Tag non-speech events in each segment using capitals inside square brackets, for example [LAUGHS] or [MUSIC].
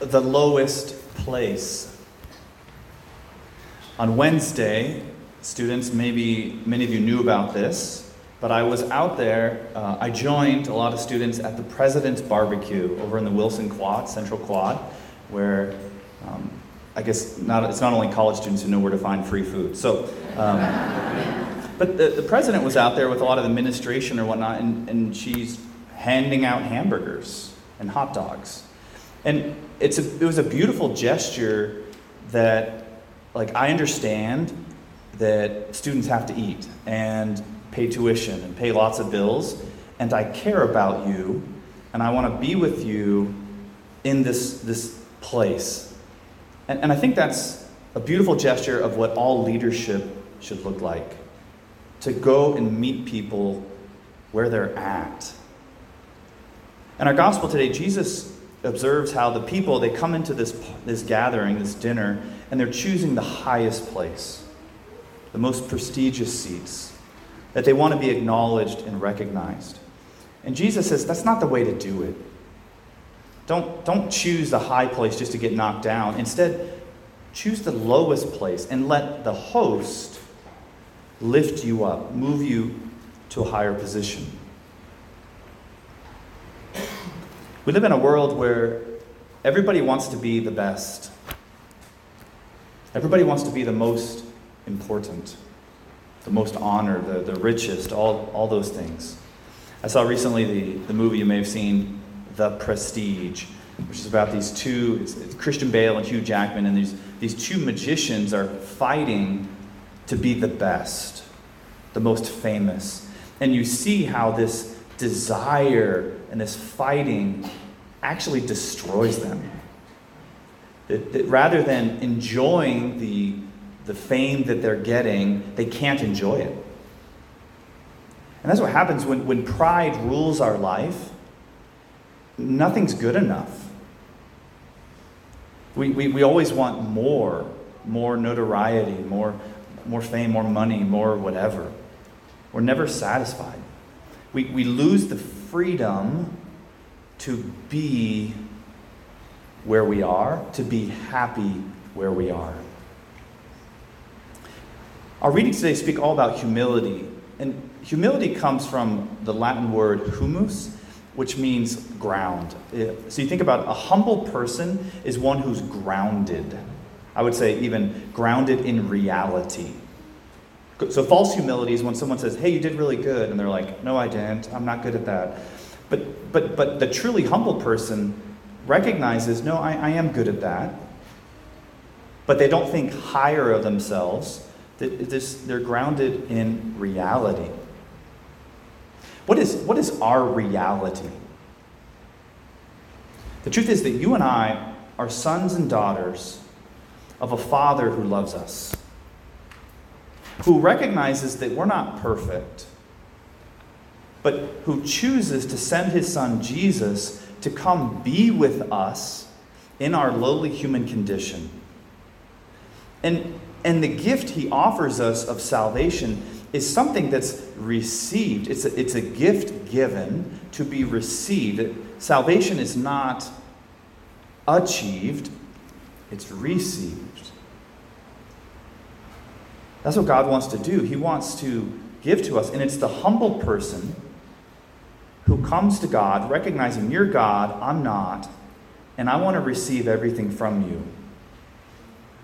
the lowest place. On Wednesday, students, maybe many of you knew about this, but I was out there. Uh, I joined a lot of students at the President's Barbecue over in the Wilson Quad, Central Quad, where um, I guess not, it's not only college students who know where to find free food. So, um, [LAUGHS] but the, the president was out there with a lot of administration or whatnot, and, and she's handing out hamburgers and hot dogs. And it's a, it was a beautiful gesture that, like, I understand that students have to eat and pay tuition and pay lots of bills, and I care about you, and I want to be with you in this, this place. And, and I think that's a beautiful gesture of what all leadership should look like to go and meet people where they're at. In our gospel today, Jesus observes how the people they come into this, this gathering, this dinner, and they're choosing the highest place, the most prestigious seats, that they want to be acknowledged and recognized. And Jesus says that's not the way to do it. Don't, don't choose the high place just to get knocked down. Instead, choose the lowest place and let the host lift you up, move you to a higher position. We live in a world where everybody wants to be the best. Everybody wants to be the most important, the most honored, the, the richest, all, all those things. I saw recently the, the movie you may have seen, The Prestige, which is about these two, it's, it's Christian Bale and Hugh Jackman, and these, these two magicians are fighting to be the best, the most famous. And you see how this desire and this fighting actually destroys them. That, that rather than enjoying the, the fame that they're getting, they can't enjoy it. And that's what happens when, when pride rules our life. Nothing's good enough. We, we, we always want more, more notoriety, more, more fame, more money, more whatever. We're never satisfied. We, we lose the freedom to be where we are, to be happy where we are. Our readings today speak all about humility. And humility comes from the Latin word humus, which means ground. Uh, so you think about a humble person is one who's grounded. I would say even grounded in reality. So false humility is when someone says, "Hey, you did really good," and they're like, "No, I didn't. I'm not good at that." But but but the truly humble person recognizes, "No, I, I am good at that." But they don't think higher of themselves. They're grounded in reality. What is, what is our reality? The truth is that you and I are sons and daughters of a Father who loves us who recognizes that we're not perfect, but who chooses to send his son Jesus to come be with us in our lowly human condition. And, and the gift he offers us of salvation is something that's received. It's a, it's a gift given to be received. Salvation is not achieved, it's received. That's what God wants to do. He wants to give to us. And it's the humble person who comes to God recognizing, You're God, I'm not, and I want to receive everything from you.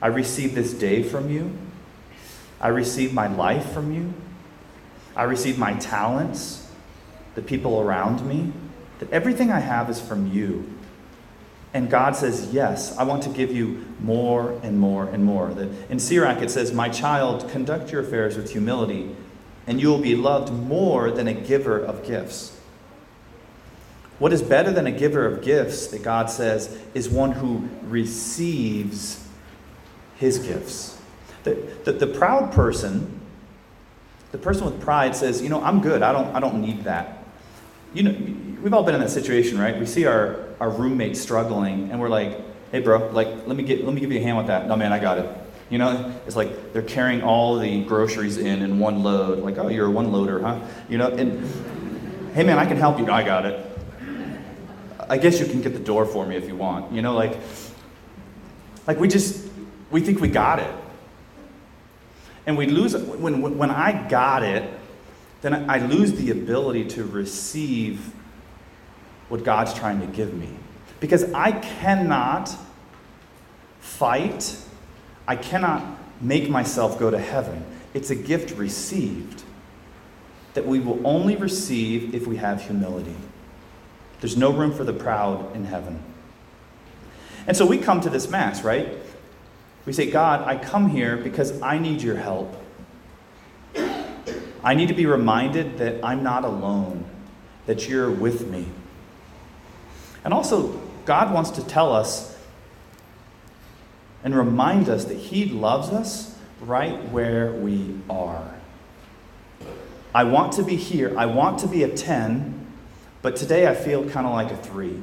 I receive this day from you. I receive my life from you. I receive my talents, the people around me. That everything I have is from you. And God says, Yes, I want to give you more and more and more. In Sirach, it says, My child, conduct your affairs with humility, and you will be loved more than a giver of gifts. What is better than a giver of gifts, that God says, is one who receives his gifts. The, the, the proud person, the person with pride says, You know, I'm good. I don't, I don't need that. You know, we've all been in that situation, right? We see our our roommate struggling, and we're like, "Hey, bro, like, let me get, let me give you a hand with that." No, man, I got it. You know, it's like they're carrying all the groceries in in one load. Like, oh, you're a one loader, huh? You know, and hey, man, I can help you. I got it. I guess you can get the door for me if you want. You know, like, like we just, we think we got it. And we lose, when, when I got it, then I lose the ability to receive what God's trying to give me. Because I cannot fight, I cannot make myself go to heaven. It's a gift received that we will only receive if we have humility. There's no room for the proud in heaven. And so we come to this Mass, right? We say, God, I come here because I need your help. I need to be reminded that I'm not alone, that you're with me. And also, God wants to tell us and remind us that He loves us right where we are. I want to be here. I want to be a 10, but today I feel kind of like a 3.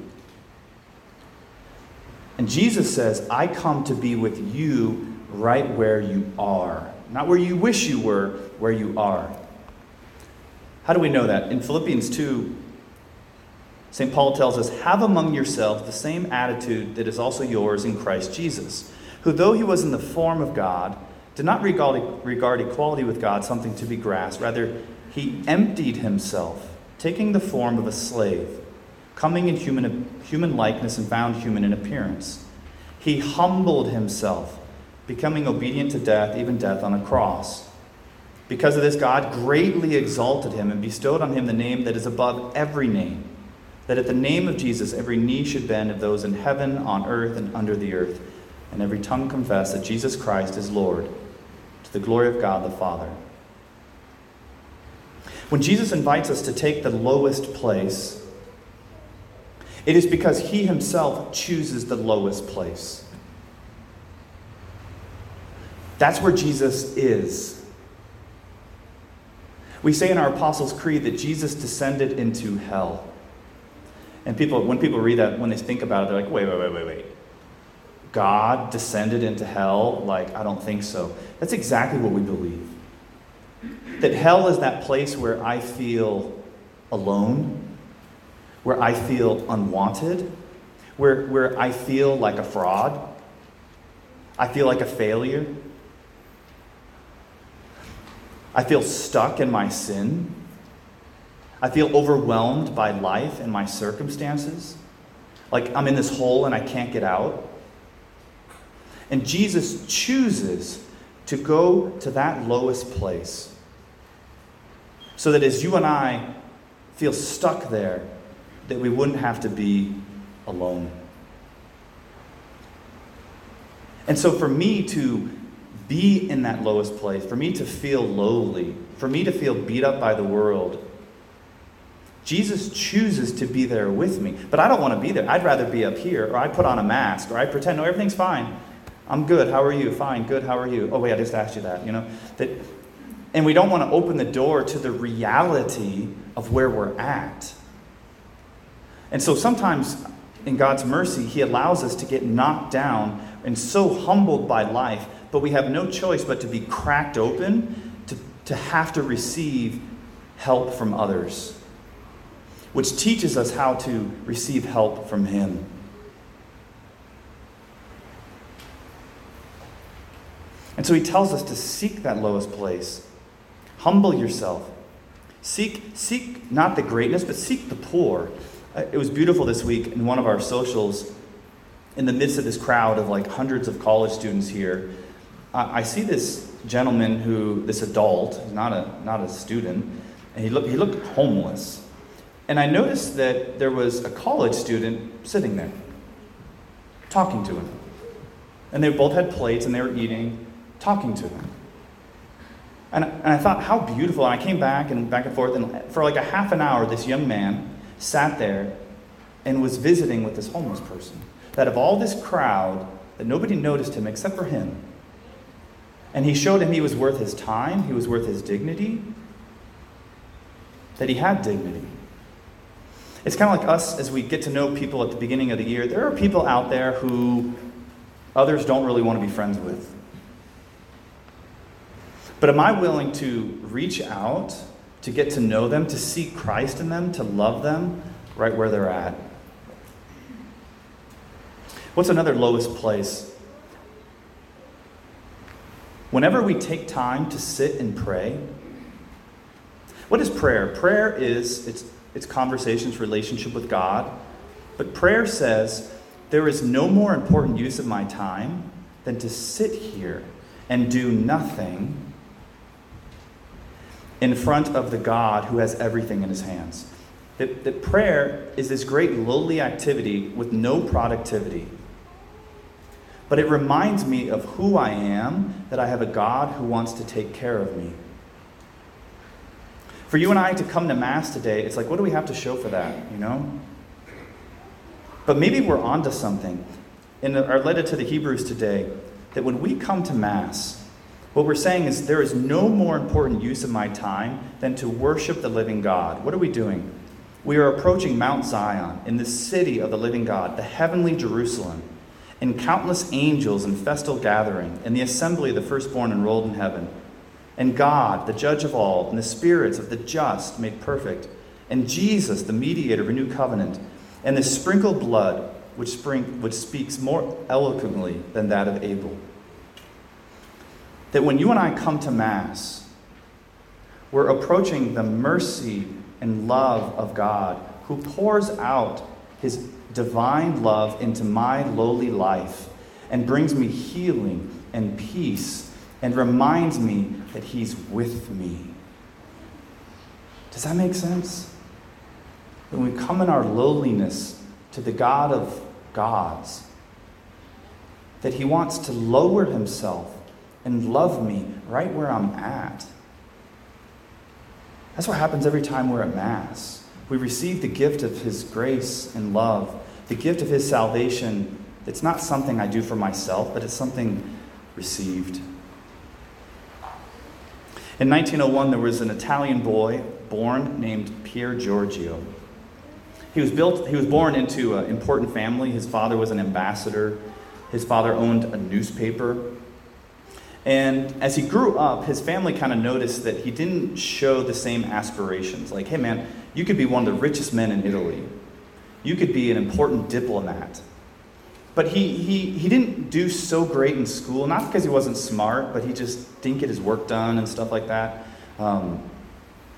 And Jesus says, I come to be with you right where you are. Not where you wish you were, where you are. How do we know that? In Philippians 2, St. Paul tells us, Have among yourselves the same attitude that is also yours in Christ Jesus, who, though he was in the form of God, did not regard, regard equality with God something to be grasped. Rather, he emptied himself, taking the form of a slave coming in human, human likeness and found human in appearance. He humbled himself, becoming obedient to death, even death on a cross. Because of this, God greatly exalted him and bestowed on him the name that is above every name, that at the name of Jesus every knee should bend of those in heaven, on earth, and under the earth, and every tongue confess that Jesus Christ is Lord, to the glory of God the Father. When Jesus invites us to take the lowest place, it is because he himself chooses the lowest place. That's where Jesus is. We say in our Apostles' Creed that Jesus descended into hell. And people, when people read that, when they think about it, they're like, wait, wait, wait, wait, wait. God descended into hell? Like, I don't think so. That's exactly what we believe. That hell is that place where I feel alone, where I feel unwanted, where, where I feel like a fraud, I feel like a failure, I feel stuck in my sin, I feel overwhelmed by life and my circumstances, like I'm in this hole and I can't get out. And Jesus chooses to go to that lowest place so that as you and I feel stuck there, that we wouldn't have to be alone. And so, for me to be in that lowest place, for me to feel lowly, for me to feel beat up by the world, Jesus chooses to be there with me. But I don't want to be there. I'd rather be up here, or I put on a mask, or I pretend, no, everything's fine. I'm good. How are you? Fine. Good. How are you? Oh, wait, I just asked you that. You know? That, and we don't want to open the door to the reality of where we're at. And so sometimes in God's mercy, He allows us to get knocked down and so humbled by life, but we have no choice but to be cracked open, to, to have to receive help from others, which teaches us how to receive help from Him. And so He tells us to seek that lowest place. Humble yourself. Seek, seek not the greatness, but seek the poor. Uh, it was beautiful this week in one of our socials, in the midst of this crowd of like hundreds of college students here. I see this gentleman who, this adult, not a, not a student, and he looked, he looked homeless. And I noticed that there was a college student sitting there, talking to him. And they both had plates and they were eating, talking to him. And, and I thought, how beautiful. And I came back and back and forth, and for like a half an hour, this young man sat there and was visiting with this homeless person. That of all this crowd, that nobody noticed him except for him. And he showed him he was worth his time, he was worth his dignity, that he had dignity. It's kind of like us as we get to know people at the beginning of the year. There are people out there who others don't really want to be friends with. But am I willing to reach out to get to know them, to see Christ in them, to love them right where they're at. What's another lowest place? Whenever we take time to sit and pray, what is prayer? Prayer is it's, it's conversations, relationship with God. But prayer says, there is no more important use of my time than to sit here and do nothing in front of the God who has everything in his hands. That, that prayer is this great lowly activity with no productivity. But it reminds me of who I am, that I have a God who wants to take care of me. For you and I to come to Mass today, it's like, what do we have to show for that, you know? But maybe we're onto something. In our letter to the Hebrews today, that when we come to Mass, what we're saying is there is no more important use of my time than to worship the living God. What are we doing? We are approaching Mount Zion in the city of the living God, the heavenly Jerusalem, and countless angels in festal gathering, and the assembly of the firstborn enrolled in heaven, and God, the judge of all, and the spirits of the just made perfect, and Jesus, the mediator of a new covenant and the sprinkled blood which, spring, which speaks more eloquently than that of Abel. That when you and I come to Mass, we're approaching the mercy and love of God who pours out his divine love into my lowly life and brings me healing and peace and reminds me that he's with me. Does that make sense? when we come in our lowliness to the God of gods, that He wants to lower Himself and love me right where I'm at. That's what happens every time we're at Mass. We receive the gift of His grace and love, the gift of His salvation. It's not something I do for myself, but it's something received. In 1901, there was an Italian boy born named Pier Giorgio. He was built, he was born into an important family. His father was an ambassador. His father owned a newspaper. And as he grew up, his family kind of noticed that he didn't show the same aspirations. Like, hey man, you could be one of the richest men in Italy. You could be an important diplomat. But he, he, he didn't do so great in school, not because he wasn't smart, but he just didn't get his work done and stuff like that. Um,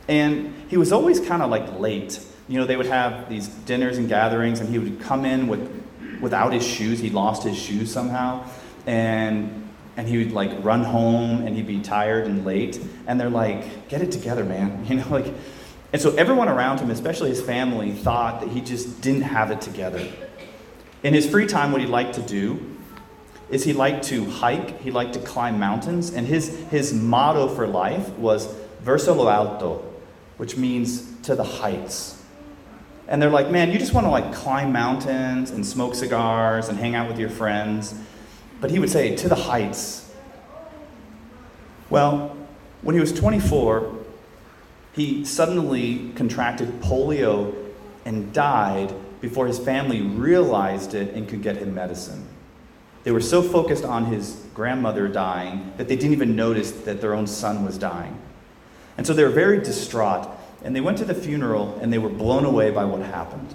and he was always kind of like late you know, they would have these dinners and gatherings, and he would come in with, without his shoes. He lost his shoes somehow. And and he would like run home and he'd be tired and late and they're like get it together man [LAUGHS] you know like and so everyone around him especially his family thought that he just didn't have it together in his free time what he liked to do is he liked to hike he liked to climb mountains and his his motto for life was verso lo alto which means to the heights and they're like, man, you just want to like climb mountains and smoke cigars and hang out with your friends. But he would say, to the heights. Well, when he was 24, he suddenly contracted polio and died before his family realized it and could get him medicine. They were so focused on his grandmother dying that they didn't even notice that their own son was dying. And so they were very distraught. And they went to the funeral and they were blown away by what happened.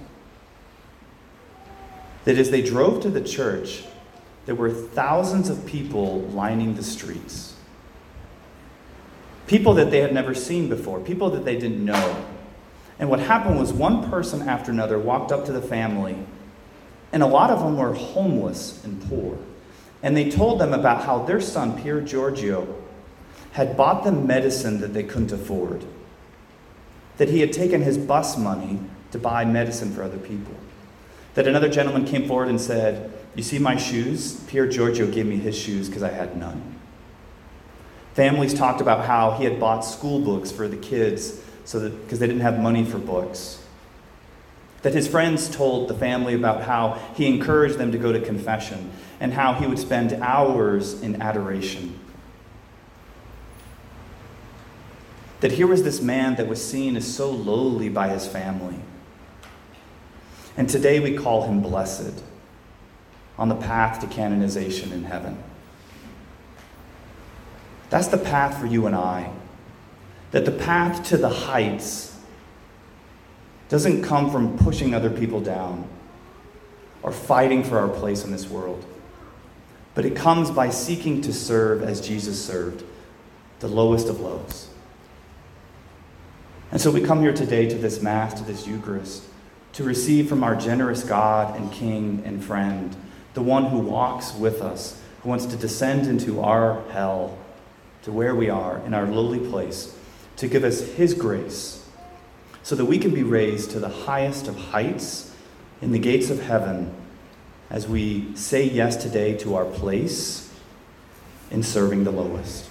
That as they drove to the church, there were thousands of people lining the streets. People that they had never seen before, people that they didn't know. And what happened was one person after another walked up to the family, and a lot of them were homeless and poor. And they told them about how their son, Pier Giorgio, had bought them medicine that they couldn't afford that he had taken his bus money to buy medicine for other people. That another gentleman came forward and said, You see my shoes? Pier Giorgio gave me his shoes because I had none. Families talked about how he had bought school books for the kids so that because they didn't have money for books. That his friends told the family about how he encouraged them to go to confession and how he would spend hours in adoration. That here was this man that was seen as so lowly by his family. And today we call him blessed on the path to canonization in heaven. That's the path for you and I. That the path to the heights doesn't come from pushing other people down. or fighting for our place in this world. But it comes by seeking to serve as Jesus served, the lowest of lows. And so we come here today to this Mass, to this Eucharist, to receive from our generous God and King and friend, the one who walks with us, who wants to descend into our hell, to where we are in our lowly place, to give us his grace, so that we can be raised to the highest of heights in the gates of heaven as we say yes today to our place in serving the lowest.